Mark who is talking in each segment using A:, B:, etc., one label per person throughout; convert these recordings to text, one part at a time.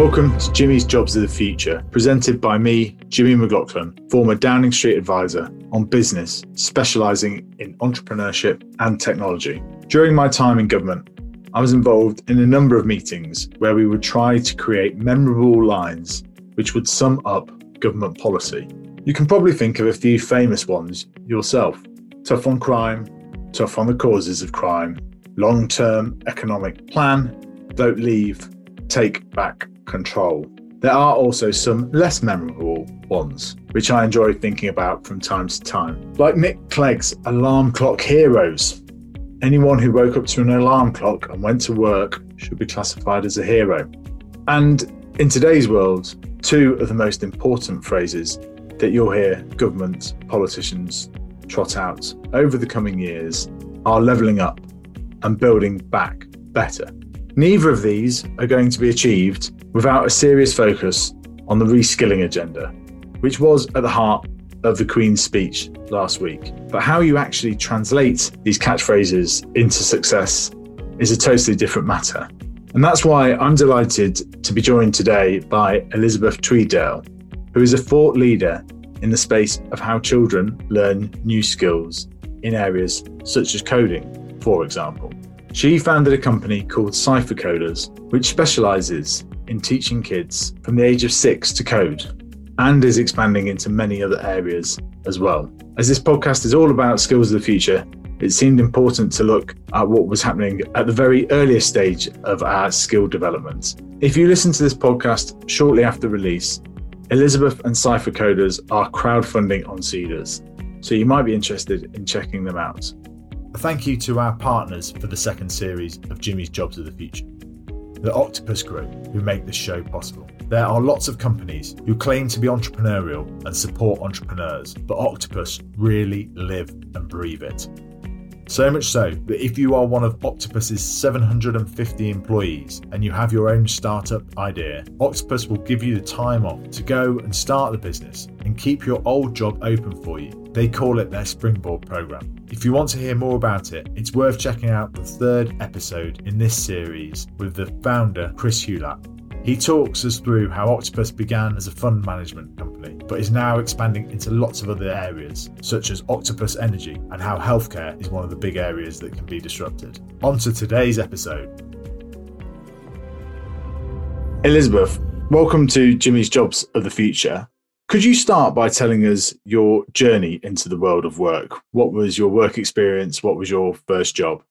A: Welcome to Jimmy's Jobs of the Future, presented by me, Jimmy McLaughlin, former Downing Street advisor on business, specialising in entrepreneurship and technology. During my time in government, I was involved in a number of meetings where we would try to create memorable lines which would sum up government policy. You can probably think of a few famous ones yourself tough on crime, tough on the causes of crime, long term economic plan, Vote Leave, take back control. There are also some less memorable ones, which I enjoy thinking about from time to time, like Nick Clegg's Alarm Clock Heroes. Anyone who woke up to an alarm clock and went to work should be classified as a hero. And in today's world, two of the most important phrases that you'll hear governments, politicians trot out over the coming years are levelling up and building back better. Neither of these are going to be achieved without a serious focus on the reskilling agenda, which was at the heart of the Queen's speech last week. But how you actually translate these catchphrases into success is a totally different matter. And that's why I'm delighted to be joined today by Elizabeth Tweedale, who is a thought leader in the space of how children learn new skills in areas such as coding, for example. She founded a company called Cypher Coders, which specializes in teaching kids from the age of six to code and is expanding into many other areas as well. As this podcast is all about skills of the future, it seemed important to look at what was happening at the very earliest stage of our skill development. If you listen to this podcast shortly after release, Elizabeth and Cypher Coders are crowdfunding on Seedrs, so you might be interested in checking them out. Thank you to our partners for the second series of Jimmy's Jobs of the Future the Octopus Group, who make this show possible. There are lots of companies who claim to be entrepreneurial and support entrepreneurs, but Octopus really live and breathe it. So much so that if you are one of Octopus's 750 employees and you have your own startup idea, Octopus will give you the time off to go and start the business and keep your old job open for you. They call it their Springboard program. If you want to hear more about it, it's worth checking out the third episode in this series with the founder, Chris Hulatt. He talks us through how Octopus began as a fund management company, but is now expanding into lots of other areas, such as Octopus Energy, and how healthcare is one of the big areas that can be disrupted. On to today's episode. Elizabeth, welcome to Jimmy's Jobs of the Future. Could you start by telling us your journey into the world of work? What was your work experience? What was your first job?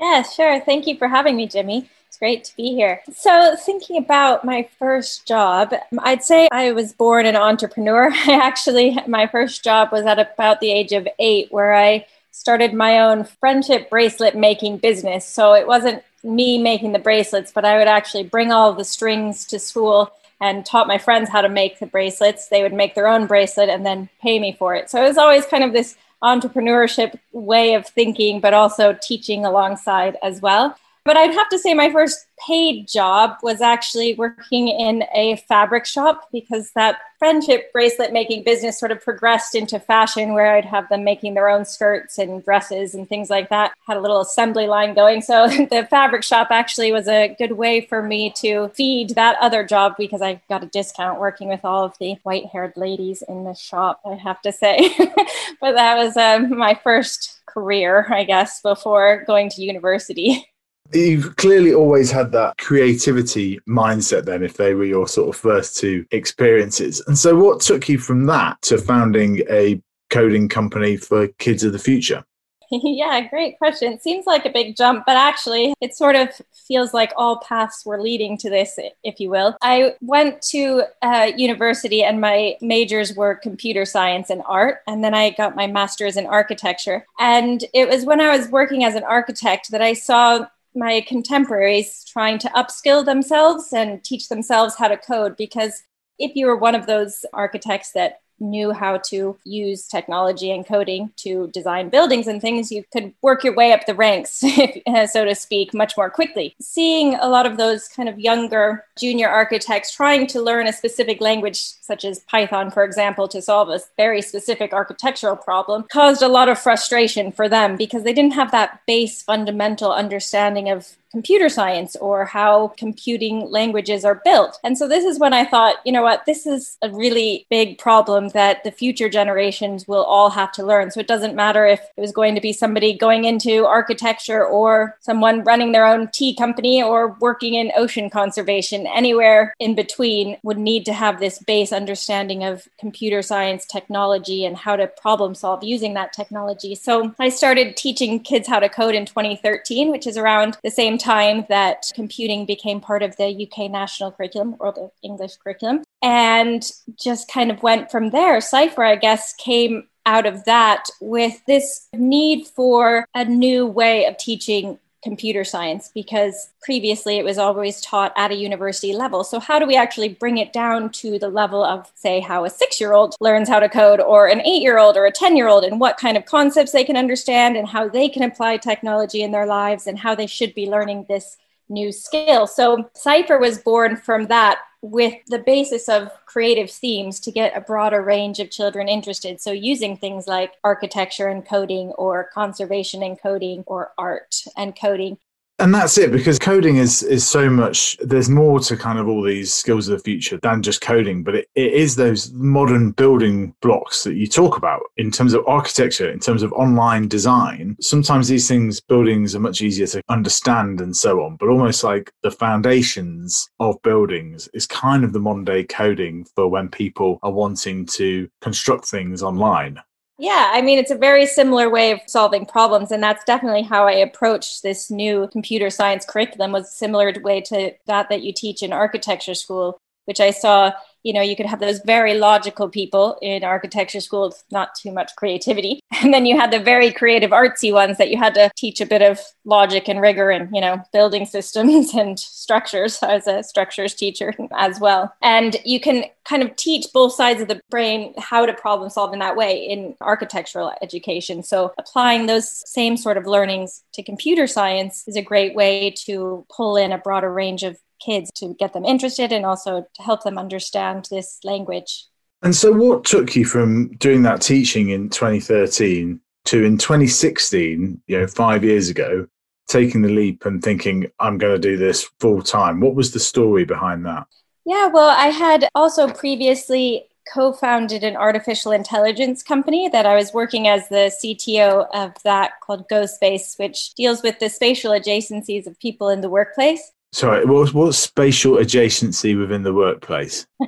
B: Yeah, sure. Thank you for having me, Jimmy. It's great to be here. So, thinking about my first job, I'd say I was born an entrepreneur. I actually, my first job was at about the age of eight, where I started my own friendship bracelet making business. So, it wasn't me making the bracelets, but I would actually bring all the strings to school and taught my friends how to make the bracelets. They would make their own bracelet and then pay me for it. So it was always kind of this entrepreneurship way of thinking, but also teaching alongside as well. But I'd have to say my first paid job was actually working in a fabric shop because that friendship bracelet making business sort of progressed into fashion where I'd have them making their own skirts and dresses and things like that. Had a little assembly line going. So the fabric shop actually was a good way for me to feed that other job because I got a discount working with all of the white haired ladies in the shop, I have to say. but that was um, my first career, I guess, before going to university.
A: You've clearly always had that creativity mindset, then, if they were your sort of first two experiences. And so, what took you from that to founding a coding company for kids of the future?
B: yeah, great question. It seems like a big jump, but actually, it sort of feels like all paths were leading to this, if you will. I went to uh, university and my majors were computer science and art. And then I got my master's in architecture. And it was when I was working as an architect that I saw my contemporaries trying to upskill themselves and teach themselves how to code because if you were one of those architects that knew how to use technology and coding to design buildings and things, you could work your way up the ranks, so to speak, much more quickly. Seeing a lot of those kind of younger junior architects trying to learn a specific language, such as Python, for example, to solve a very specific architectural problem, caused a lot of frustration for them because they didn't have that base fundamental understanding of computer science or how computing languages are built. And so this is when I thought, you know what, this is a really big problem that the future generations will all have to learn. So it doesn't matter if it was going to be somebody going into architecture or someone running their own tea company or working in ocean conservation, anywhere in between would need to have this base understanding of computer science technology and how to problem solve using that technology. So I started teaching kids how to code in 2013, which is around the same time that computing became part of the UK national curriculum or the English curriculum, and just kind of went from there. Cypher, I guess, came out of that with this need for a new way of teaching computer science because previously it was always taught at a university level. So, how do we actually bring it down to the level of, say, how a six year old learns how to code, or an eight year old, or a 10 year old, and what kind of concepts they can understand, and how they can apply technology in their lives, and how they should be learning this new skill? So, Cypher was born from that with the basis of creative themes to get a broader range of children interested. So, using things like architecture and coding, or conservation and coding, or art and coding
A: and that's it because coding is is so much there's more to kind of all these skills of the future than just coding but it, it is those modern building blocks that you talk about in terms of architecture in terms of online design. Sometimes these things buildings are much easier to understand and so on but almost like the foundations of buildings is kind of the modern day coding for when people are wanting to construct things online
B: yeah, I mean, it's a very similar way of solving problems. And that's definitely how I approached this new computer science curriculum was a similar way to that that you teach in architecture school, which I saw you know you could have those very logical people in architecture school with not too much creativity. And then you had the very creative artsy ones that you had to teach a bit of logic and rigor and you know building systems and structures as a structures teacher as well. And you can kind of teach both sides of the brain how to problem solve in that way in architectural education. So applying those same sort of learnings to computer science is a great way to pull in a broader range of kids to get them interested and also to help them understand this language.
A: And so, what took you from doing that teaching in 2013 to in 2016, you know, five years ago, taking the leap and thinking, I'm going to do this full time? What was the story behind that?
B: Yeah, well, I had also previously co founded an artificial intelligence company that I was working as the CTO of that called GoSpace, which deals with the spatial adjacencies of people in the workplace.
A: Sorry, what's what's spatial adjacency within the workplace?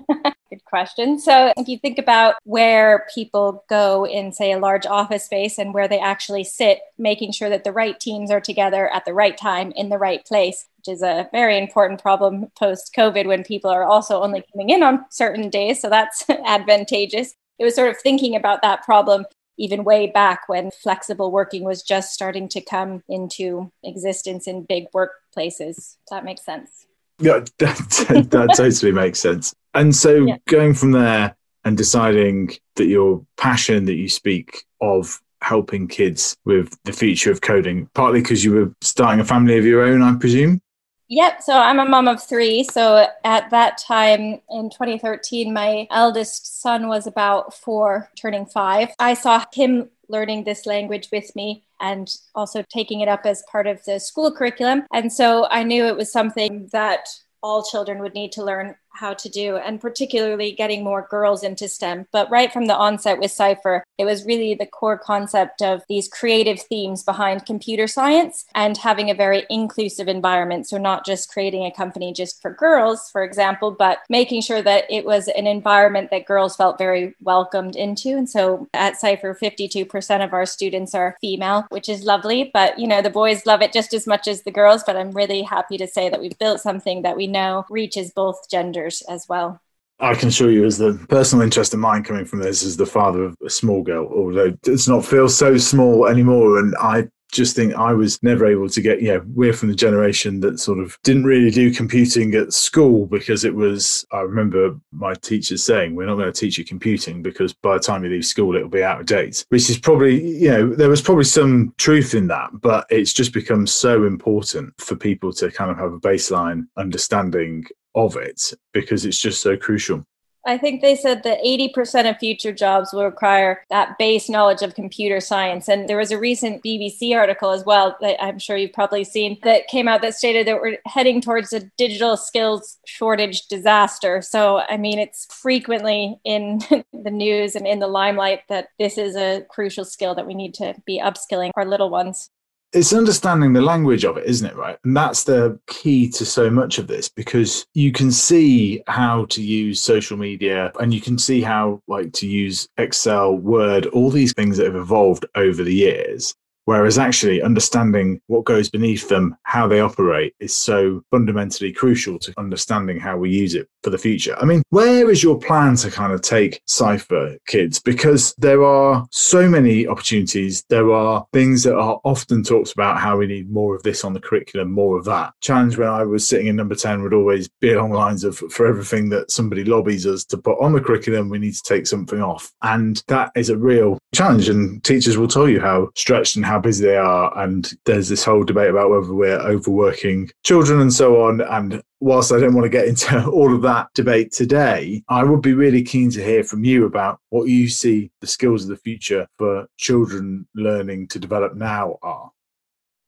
B: Good question. So, if you think about where people go in, say, a large office space and where they actually sit, making sure that the right teams are together at the right time in the right place, which is a very important problem post COVID when people are also only coming in on certain days. So, that's advantageous. It was sort of thinking about that problem even way back when flexible working was just starting to come into existence in big workplaces. That makes sense?
A: Yeah, that, that totally makes sense. And so yeah. going from there and deciding that your passion that you speak of helping kids with the future of coding, partly because you were starting a family of your own, I presume?
B: Yep. So I'm a mom of three. So at that time in 2013, my eldest son was about four, turning five. I saw him learning this language with me and also taking it up as part of the school curriculum. And so I knew it was something that all children would need to learn how to do, and particularly getting more girls into STEM. But right from the onset with Cypher, it was really the core concept of these creative themes behind computer science and having a very inclusive environment. So, not just creating a company just for girls, for example, but making sure that it was an environment that girls felt very welcomed into. And so at Cypher, 52% of our students are female, which is lovely. But, you know, the boys love it just as much as the girls. But I'm really happy to say that we've built something that we know reaches both genders as well.
A: I can assure you, as the personal interest of mine coming from this, as the father of a small girl, although it does not feel so small anymore. And I just think I was never able to get, you know, we're from the generation that sort of didn't really do computing at school because it was, I remember my teachers saying, we're not going to teach you computing because by the time you leave school, it'll be out of date, which is probably, you know, there was probably some truth in that, but it's just become so important for people to kind of have a baseline understanding of it because it's just so crucial.
B: I think they said that 80% of future jobs will require that base knowledge of computer science. And there was a recent BBC article as well that I'm sure you've probably seen that came out that stated that we're heading towards a digital skills shortage disaster. So, I mean, it's frequently in the news and in the limelight that this is a crucial skill that we need to be upskilling our little ones
A: it's understanding the language of it, isn't it? Right. And that's the key to so much of this because you can see how to use social media and you can see how, like, to use Excel, Word, all these things that have evolved over the years. Whereas actually understanding what goes beneath them, how they operate, is so fundamentally crucial to understanding how we use it for the future. I mean, where is your plan to kind of take Cypher kids? Because there are so many opportunities. There are things that are often talked about how we need more of this on the curriculum, more of that. Challenge when I was sitting in number 10 would always be along the lines of for everything that somebody lobbies us to put on the curriculum, we need to take something off. And that is a real challenge. And teachers will tell you how stretched and how busy they are. And there's this whole debate about whether we're overworking children and so on. And whilst I don't want to get into all of that debate today, I would be really keen to hear from you about what you see the skills of the future for children learning to develop now are.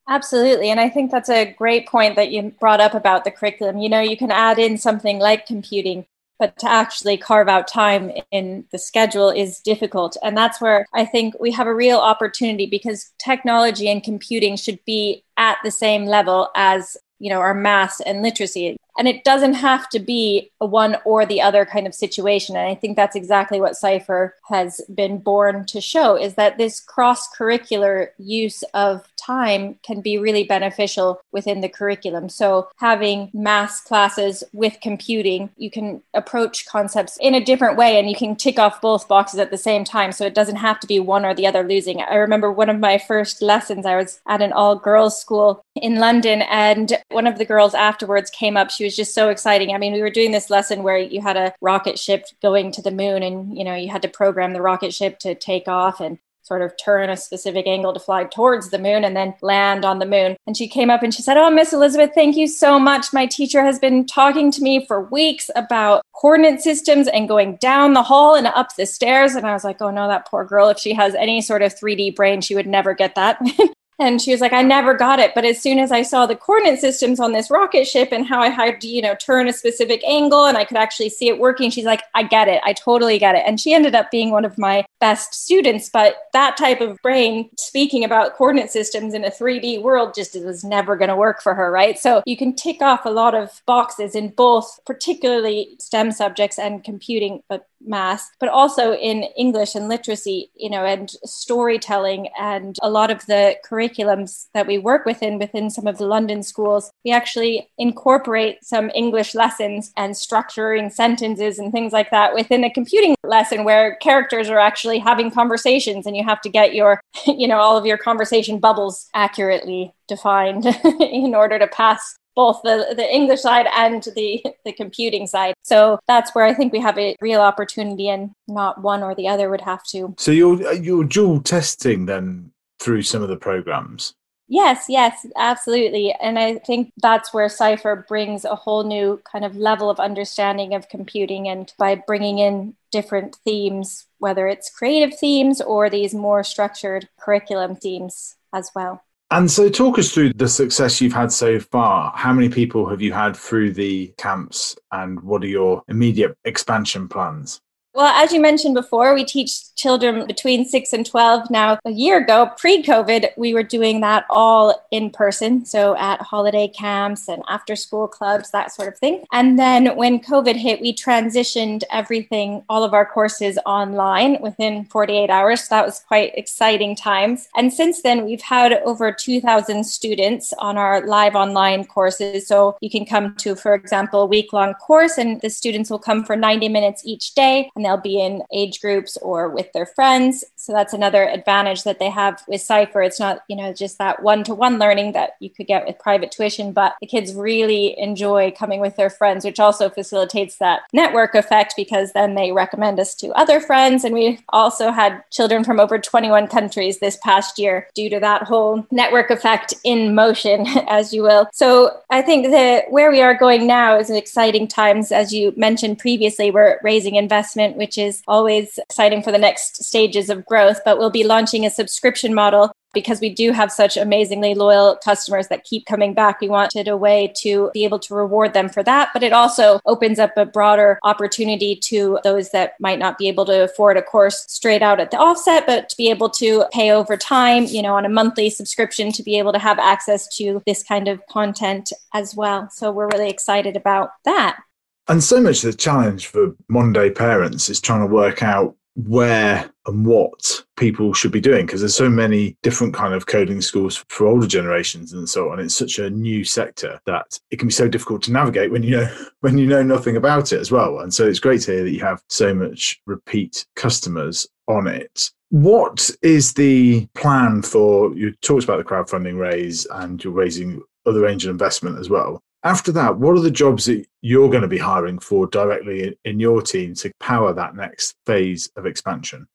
B: Absolutely. And I think that's a great point that you brought up about the curriculum. You know, you can add in something like computing but to actually carve out time in the schedule is difficult. And that's where I think we have a real opportunity because technology and computing should be at the same level as you know our math and literacy and it doesn't have to be a one or the other kind of situation. And I think that's exactly what Cypher has been born to show is that this cross curricular use of time can be really beneficial within the curriculum. So having math classes with computing, you can approach concepts in a different way and you can tick off both boxes at the same time. So it doesn't have to be one or the other losing. I remember one of my first lessons, I was at an all girls school in London and one of the girls afterwards came up. She was just so exciting. I mean, we were doing this lesson where you had a rocket ship going to the moon and, you know, you had to program the rocket ship to take off and sort of turn a specific angle to fly towards the moon and then land on the moon. And she came up and she said, Oh, Miss Elizabeth, thank you so much. My teacher has been talking to me for weeks about coordinate systems and going down the hall and up the stairs. And I was like, Oh no, that poor girl, if she has any sort of 3D brain, she would never get that. And she was like, I never got it. But as soon as I saw the coordinate systems on this rocket ship and how I had to, you know, turn a specific angle and I could actually see it working, she's like, I get it. I totally get it. And she ended up being one of my best students. But that type of brain, speaking about coordinate systems in a 3D world, just was never going to work for her, right? So you can tick off a lot of boxes in both, particularly STEM subjects and computing, but math, but also in English and literacy, you know, and storytelling and a lot of the curriculums that we work within within some of the London schools, we actually incorporate some English lessons and structuring sentences and things like that within a computing lesson where characters are actually having conversations and you have to get your, you know, all of your conversation bubbles accurately defined in order to pass both the, the English side and the, the computing side. So that's where I think we have a real opportunity and not one or the other would have to.
A: So you're, you're dual testing then through some of the programs?
B: Yes, yes, absolutely. And I think that's where Cypher brings a whole new kind of level of understanding of computing and by bringing in different themes, whether it's creative themes or these more structured curriculum themes as well.
A: And so, talk us through the success you've had so far. How many people have you had through the camps, and what are your immediate expansion plans?
B: Well, as you mentioned before, we teach children between 6 and 12. Now, a year ago, pre COVID, we were doing that all in person. So at holiday camps and after school clubs, that sort of thing. And then when COVID hit, we transitioned everything, all of our courses online within 48 hours. So that was quite exciting times. And since then, we've had over 2,000 students on our live online courses. So you can come to, for example, a week long course, and the students will come for 90 minutes each day. And they'll be in age groups or with their friends. So that's another advantage that they have with Cypher. It's not, you know, just that one to one learning that you could get with private tuition, but the kids really enjoy coming with their friends, which also facilitates that network effect because then they recommend us to other friends. And we also had children from over 21 countries this past year due to that whole network effect in motion, as you will. So I think that where we are going now is an exciting times. As you mentioned previously, we're raising investment, which is always exciting for the next stages of growth, but we'll be launching a subscription model because we do have such amazingly loyal customers that keep coming back. We wanted a way to be able to reward them for that, but it also opens up a broader opportunity to those that might not be able to afford a course straight out at the offset, but to be able to pay over time, you know, on a monthly subscription to be able to have access to this kind of content as well. So we're really excited about that.
A: And so much of the challenge for modern day parents is trying to work out where and what people should be doing because there's so many different kind of coding schools for older generations and so on. It's such a new sector that it can be so difficult to navigate when you know when you know nothing about it as well. And so it's great to hear that you have so much repeat customers on it. What is the plan for you talked about the crowdfunding raise and you're raising other angel investment as well after that, what are the jobs that you're going to be hiring for directly in your team to power that next phase of expansion?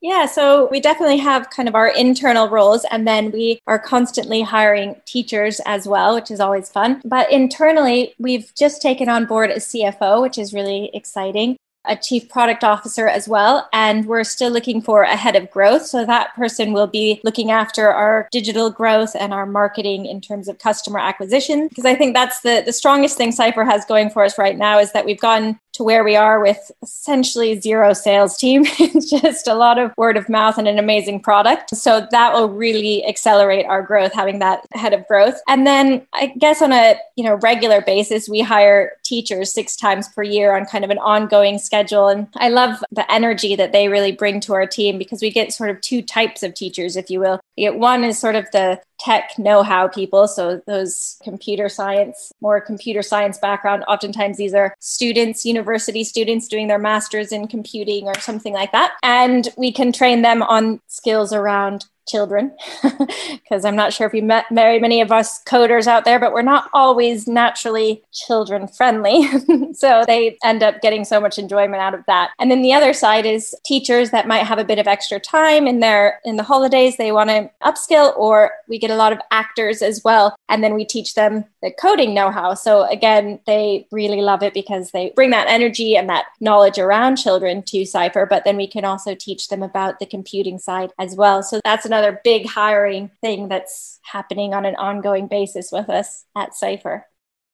B: Yeah, so we definitely have kind of our internal roles, and then we are constantly hiring teachers as well, which is always fun. But internally, we've just taken on board a CFO, which is really exciting a chief product officer as well. And we're still looking for a head of growth. So that person will be looking after our digital growth and our marketing in terms of customer acquisition. Because I think that's the, the strongest thing Cypher has going for us right now is that we've gotten to where we are with essentially zero sales team. it's just a lot of word of mouth and an amazing product. So that will really accelerate our growth, having that head of growth. And then I guess on a you know regular basis, we hire teachers six times per year on kind of an ongoing schedule. And I love the energy that they really bring to our team because we get sort of two types of teachers, if you will. You get one is sort of the tech know-how people. So those computer science more computer science background oftentimes these are students university students doing their masters in computing or something like that. And we can train them on skills around children because I'm not sure if you met very many of us coders out there, but we're not always naturally children friendly. so they end up getting so much enjoyment out of that. And then the other side is teachers that might have a bit of extra time in their in the holidays they want to upskill or we get a lot of actors as well and then we teach them the coding know-how. So again, they really love it because they bring that energy and that knowledge around children to Cypher, but then we can also teach them about the computing side as well. So that's another big hiring thing that's happening on an ongoing basis with us at Cypher.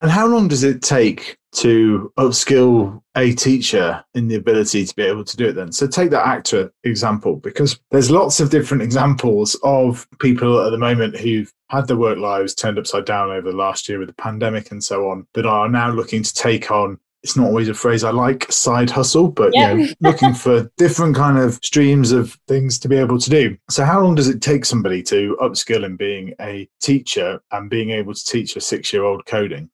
A: And how long does it take to upskill a teacher in the ability to be able to do it then? So take that actor example, because there's lots of different examples of people at the moment who've had their work lives turned upside down over the last year with the pandemic and so on that are now looking to take on it's not always a phrase I like, side hustle, but yeah. you know, looking for different kind of streams of things to be able to do. So how long does it take somebody to upskill in being a teacher and being able to teach a six year old coding?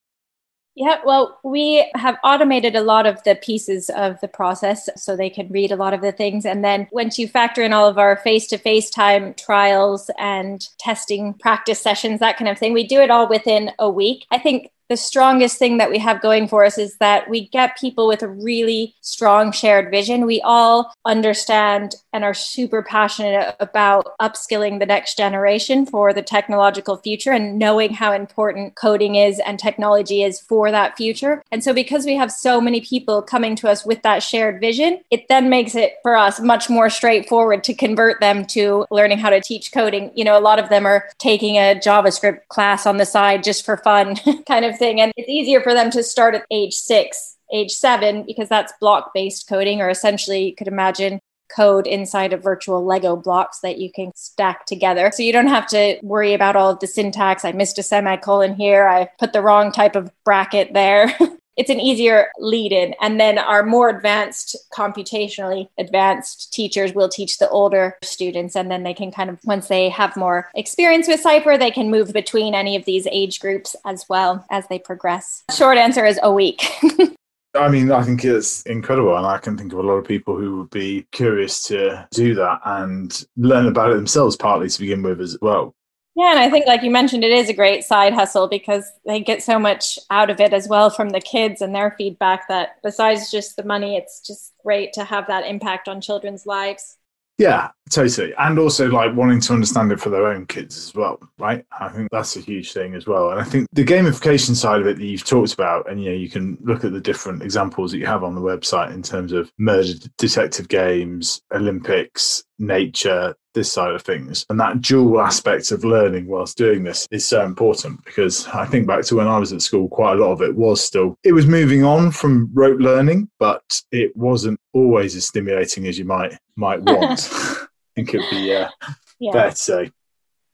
B: Yeah, well, we have automated a lot of the pieces of the process so they can read a lot of the things. And then once you factor in all of our face to face time trials and testing practice sessions, that kind of thing, we do it all within a week. I think the strongest thing that we have going for us is that we get people with a really strong shared vision. We all understand and are super passionate about upskilling the next generation for the technological future and knowing how important coding is and technology is for that future. And so, because we have so many people coming to us with that shared vision, it then makes it for us much more straightforward to convert them to learning how to teach coding. You know, a lot of them are taking a JavaScript class on the side just for fun, kind of And it's easier for them to start at age six, age seven, because that's block based coding, or essentially you could imagine code inside of virtual Lego blocks that you can stack together. So you don't have to worry about all of the syntax. I missed a semicolon here. I put the wrong type of bracket there. it's an easier lead in. And then our more advanced, computationally advanced teachers will teach the older students. And then they can kind of, once they have more experience with Cypher, they can move between any of these age groups as well as they progress. Short answer is a week.
A: I mean, I think it's incredible. And I can think of a lot of people who would be curious to do that and learn about it themselves, partly to begin with as well.
B: Yeah, and I think, like you mentioned, it is a great side hustle because they get so much out of it as well from the kids and their feedback that besides just the money, it's just great to have that impact on children's lives.
A: Yeah, totally. And also like wanting to understand it for their own kids as well, right? I think that's a huge thing as well. And I think the gamification side of it that you've talked about, and you know, you can look at the different examples that you have on the website in terms of murder detective games, Olympics, nature, this side of things. And that dual aspect of learning whilst doing this is so important because I think back to when I was at school, quite a lot of it was still, it was moving on from rote learning, but it wasn't always as stimulating as you might might want. I think it'd be uh, yeah. fair to say.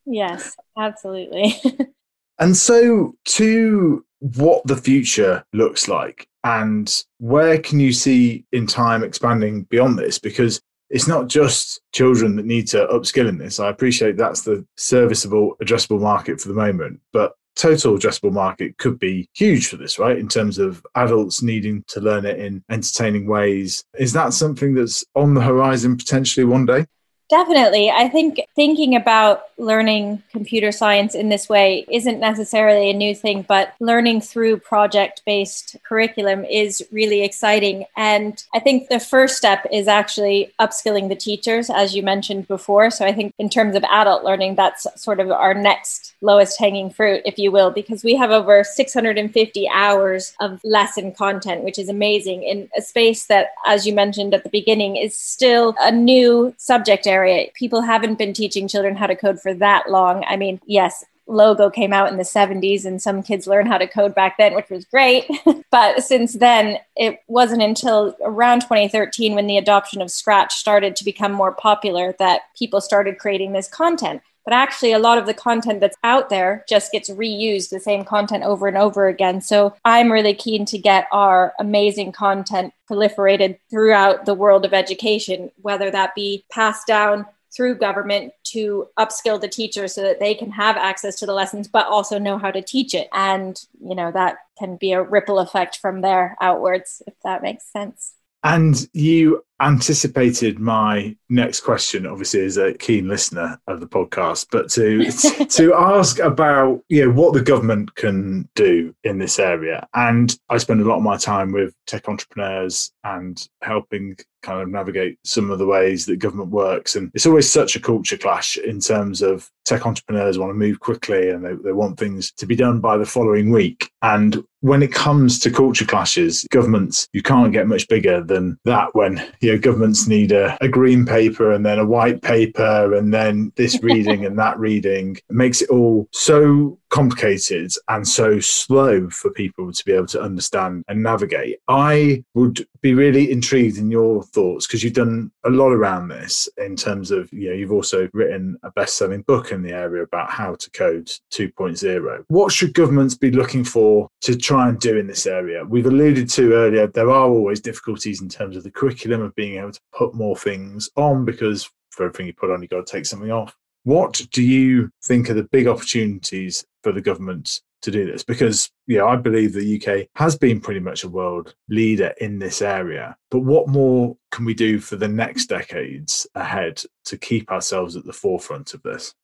B: Yes, absolutely.
A: and so to what the future looks like and where can you see in time expanding beyond this because it's not just children that need to upskill in this. I appreciate that's the serviceable, addressable market for the moment, but total addressable market could be huge for this, right? In terms of adults needing to learn it in entertaining ways. Is that something that's on the horizon potentially one day?
B: Definitely. I think thinking about learning computer science in this way isn't necessarily a new thing, but learning through project based curriculum is really exciting. And I think the first step is actually upskilling the teachers, as you mentioned before. So I think in terms of adult learning, that's sort of our next lowest hanging fruit, if you will, because we have over 650 hours of lesson content, which is amazing in a space that, as you mentioned at the beginning, is still a new subject area. People haven't been teaching children how to code for that long. I mean, yes, Logo came out in the 70s and some kids learned how to code back then, which was great. but since then, it wasn't until around 2013 when the adoption of Scratch started to become more popular that people started creating this content. But actually, a lot of the content that's out there just gets reused, the same content over and over again. So I'm really keen to get our amazing content proliferated throughout the world of education, whether that be passed down through government to upskill the teachers so that they can have access to the lessons but also know how to teach it and you know that can be a ripple effect from there outwards if that makes sense
A: and you anticipated my next question, obviously, as a keen listener of the podcast, but to to ask about you know what the government can do in this area. And I spend a lot of my time with tech entrepreneurs and helping kind of navigate some of the ways that government works. And it's always such a culture clash in terms of tech entrepreneurs want to move quickly and they, they want things to be done by the following week. And when it comes to culture clashes, governments, you can't get much bigger than that when you know governments need a, a green paper and then a white paper and then this reading and that reading. It makes it all so complicated and so slow for people to be able to understand and navigate. I would be really intrigued in your thoughts because you've done a lot around this in terms of, you know, you've also written a best selling book in the area about how to code 2.0. What should governments be looking for to try and do in this area? We've alluded to earlier, there are always difficulties in terms of the curriculum of being able to put more things on because for everything you put on, you've got to take something off. What do you think are the big opportunities for the government to do this? Because yeah, I believe the UK has been pretty much a world leader in this area. But what more can we do for the next decades ahead to keep ourselves at the forefront of this?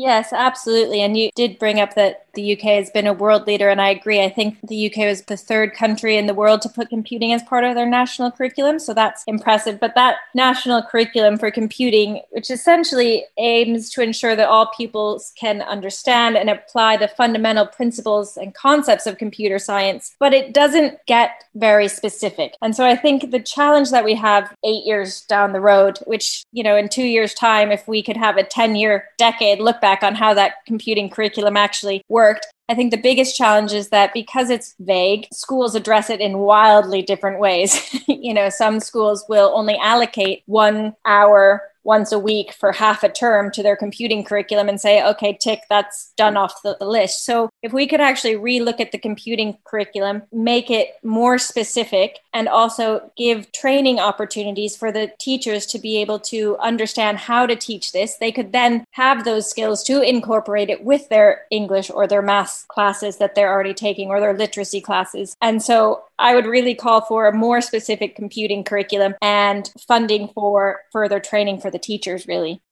B: Yes, absolutely. And you did bring up that the UK has been a world leader, and I agree. I think the UK was the third country in the world to put computing as part of their national curriculum, so that's impressive. But that national curriculum for computing, which essentially aims to ensure that all pupils can understand and apply the fundamental principles and concepts of computer science, but it doesn't get very specific. And so I think the challenge that we have eight years down the road, which, you know, in two years' time, if we could have a 10 year decade look back on how that computing curriculum actually worked, I think the biggest challenge is that because it's vague, schools address it in wildly different ways. you know, some schools will only allocate one hour once a week for half a term to their computing curriculum and say, okay, tick, that's done off the, the, list. So if we could actually relook at the computing curriculum, make it more specific, and also give training opportunities for the teachers to be able to understand how to teach this, they could then have those skills to incorporate it with their English or their math classes that they're already taking or their literacy classes. And so I would really call for a more specific computing curriculum and funding for further training for the teachers, really.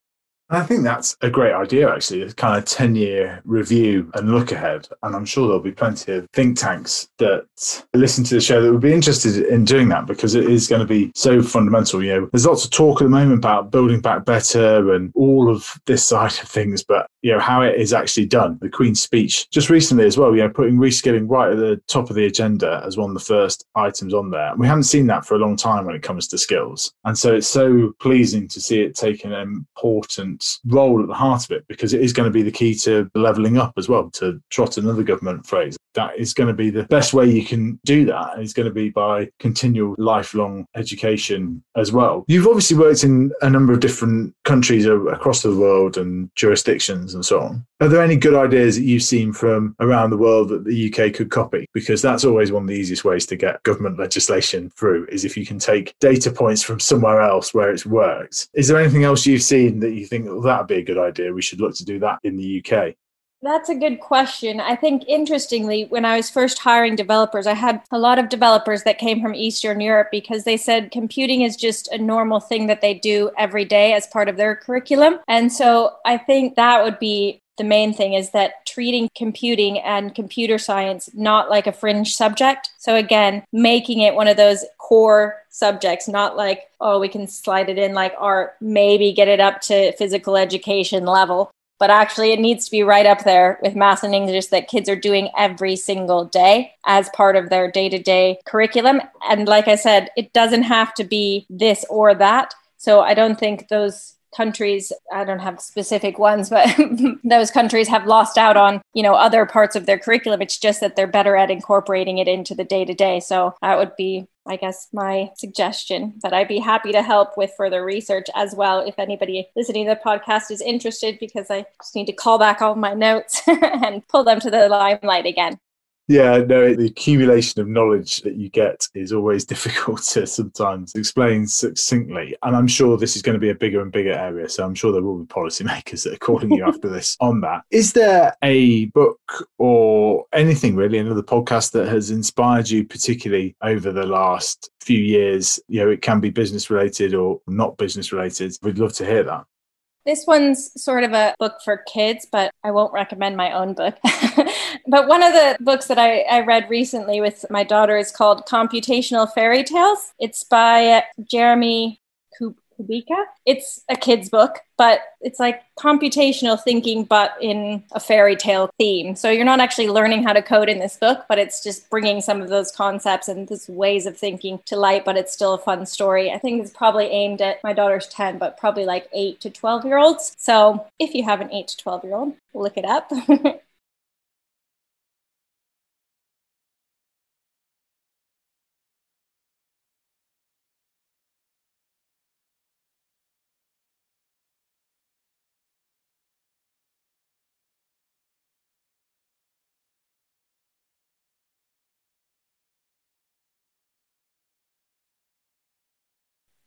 A: I think that's a great idea, actually, a kind of 10 year review and look ahead. And I'm sure there'll be plenty of think tanks that listen to the show that would be interested in doing that because it is going to be so fundamental. You know, there's lots of talk at the moment about building back better and all of this side of things, but you know how it is actually done the queen's speech just recently as well you know putting reskilling right at the top of the agenda as one of the first items on there we haven't seen that for a long time when it comes to skills and so it's so pleasing to see it take an important role at the heart of it because it is going to be the key to leveling up as well to trot another government phrase that is going to be the best way you can do that is going to be by continual lifelong education as well you've obviously worked in a number of different countries across the world and jurisdictions and so on. Are there any good ideas that you've seen from around the world that the UK could copy? Because that's always one of the easiest ways to get government legislation through is if you can take data points from somewhere else where it's worked. Is there anything else you've seen that you think well, that'd be a good idea? We should look to do that in the UK.
B: That's a good question. I think interestingly, when I was first hiring developers, I had a lot of developers that came from Eastern Europe because they said computing is just a normal thing that they do every day as part of their curriculum. And so I think that would be the main thing is that treating computing and computer science not like a fringe subject. So again, making it one of those core subjects, not like, oh, we can slide it in like art, maybe get it up to physical education level but actually it needs to be right up there with math and english that kids are doing every single day as part of their day-to-day curriculum. And like i said it doesn't have to be this or that. So i don't think those countries i don't have specific ones but those countries have lost out on you know other parts of their curriculum it's just that they're better at incorporating it into the day to day so that would be I guess, my suggestion. But I'd be happy to help with further research as well if anybody listening to the podcast is interested, because I just need to call back all my notes and pull them to the limelight again.
A: Yeah, no, the accumulation of knowledge that you get is always difficult to sometimes explain succinctly. And I'm sure this is going to be a bigger and bigger area. So I'm sure there will be policymakers that are calling you after this on that. Is there a book or anything really, another podcast that has inspired you particularly over the last few years? You know, it can be business related or not business related. We'd love to hear that.
B: This one's sort of a book for kids, but I won't recommend my own book. but one of the books that I, I, read recently with my daughter is called Computational Fairy Tales. It's by Jeremy Kubica. It's a kid's book, but it's like computational thinking, but in a fairy tale theme. So you're not actually learning how to code in this book, but it's just bringing some of those concepts and those ways of thinking to light, but it's still a fun story. I think it's probably aimed at my daughter's 10, but probably like 8 to 12 year olds. So if you have an 8 to 12 year old, look it up.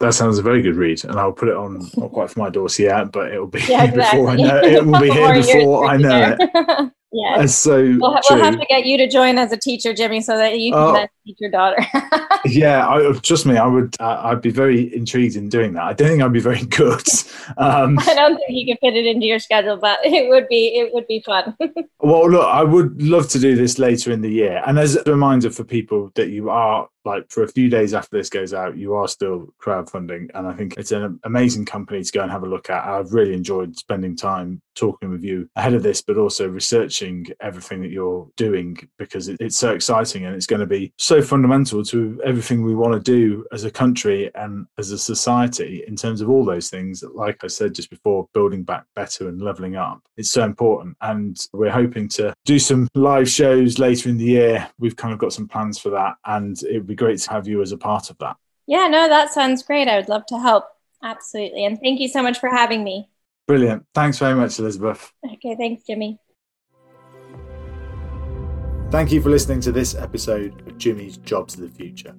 A: That sounds a very good read, and I'll put it on not quite for my dossier, but it'll be yeah, exactly. before I know it. it will be here before I know it.
B: Yeah. so we'll, we'll, have to get you to join as a teacher, Jimmy, so that you can oh. Your daughter.
A: yeah, I, trust me, I would. Uh, I'd be very intrigued in doing that. I don't think I'd be very good.
B: Um, I don't think you can fit it into your schedule, but it would be it would be fun.
A: well, look, I would love to do this later in the year, and as a reminder for people that you are like for a few days after this goes out, you are still crowdfunding. And I think it's an amazing company to go and have a look at. I've really enjoyed spending time talking with you ahead of this, but also researching everything that you're doing because it's so exciting and it's going to be so fundamental to everything we want to do as a country and as a society in terms of all those things. Like I said just before, building back better and leveling up. It's so important. And we're hoping to do some live shows later in the year. We've kind of got some plans for that. And it would be great to have you as a part of that.
B: Yeah, no, that sounds great. I would love to help. Absolutely. And thank you so much for having me.
A: Brilliant. Thanks very much, Elizabeth.
B: Okay, thanks, Jimmy.
A: Thank you for listening to this episode of Jimmy's Jobs of the Future.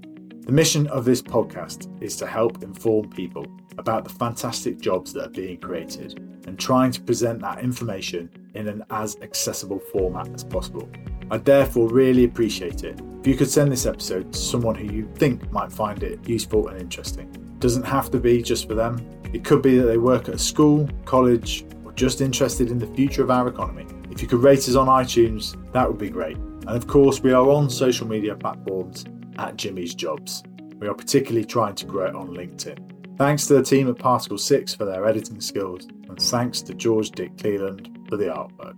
A: The mission of this podcast is to help inform people about the fantastic jobs that are being created and trying to present that information in an as accessible format as possible. I'd therefore really appreciate it if you could send this episode to someone who you think might find it useful and interesting. It doesn't have to be just for them. It could be that they work at a school, college, or just interested in the future of our economy. If you could rate us on iTunes, that would be great. And of course, we are on social media platforms at Jimmy's Jobs. We are particularly trying to grow it on LinkedIn. Thanks to the team at Particle 6 for their editing skills, and thanks to George Dick Cleland for the artwork.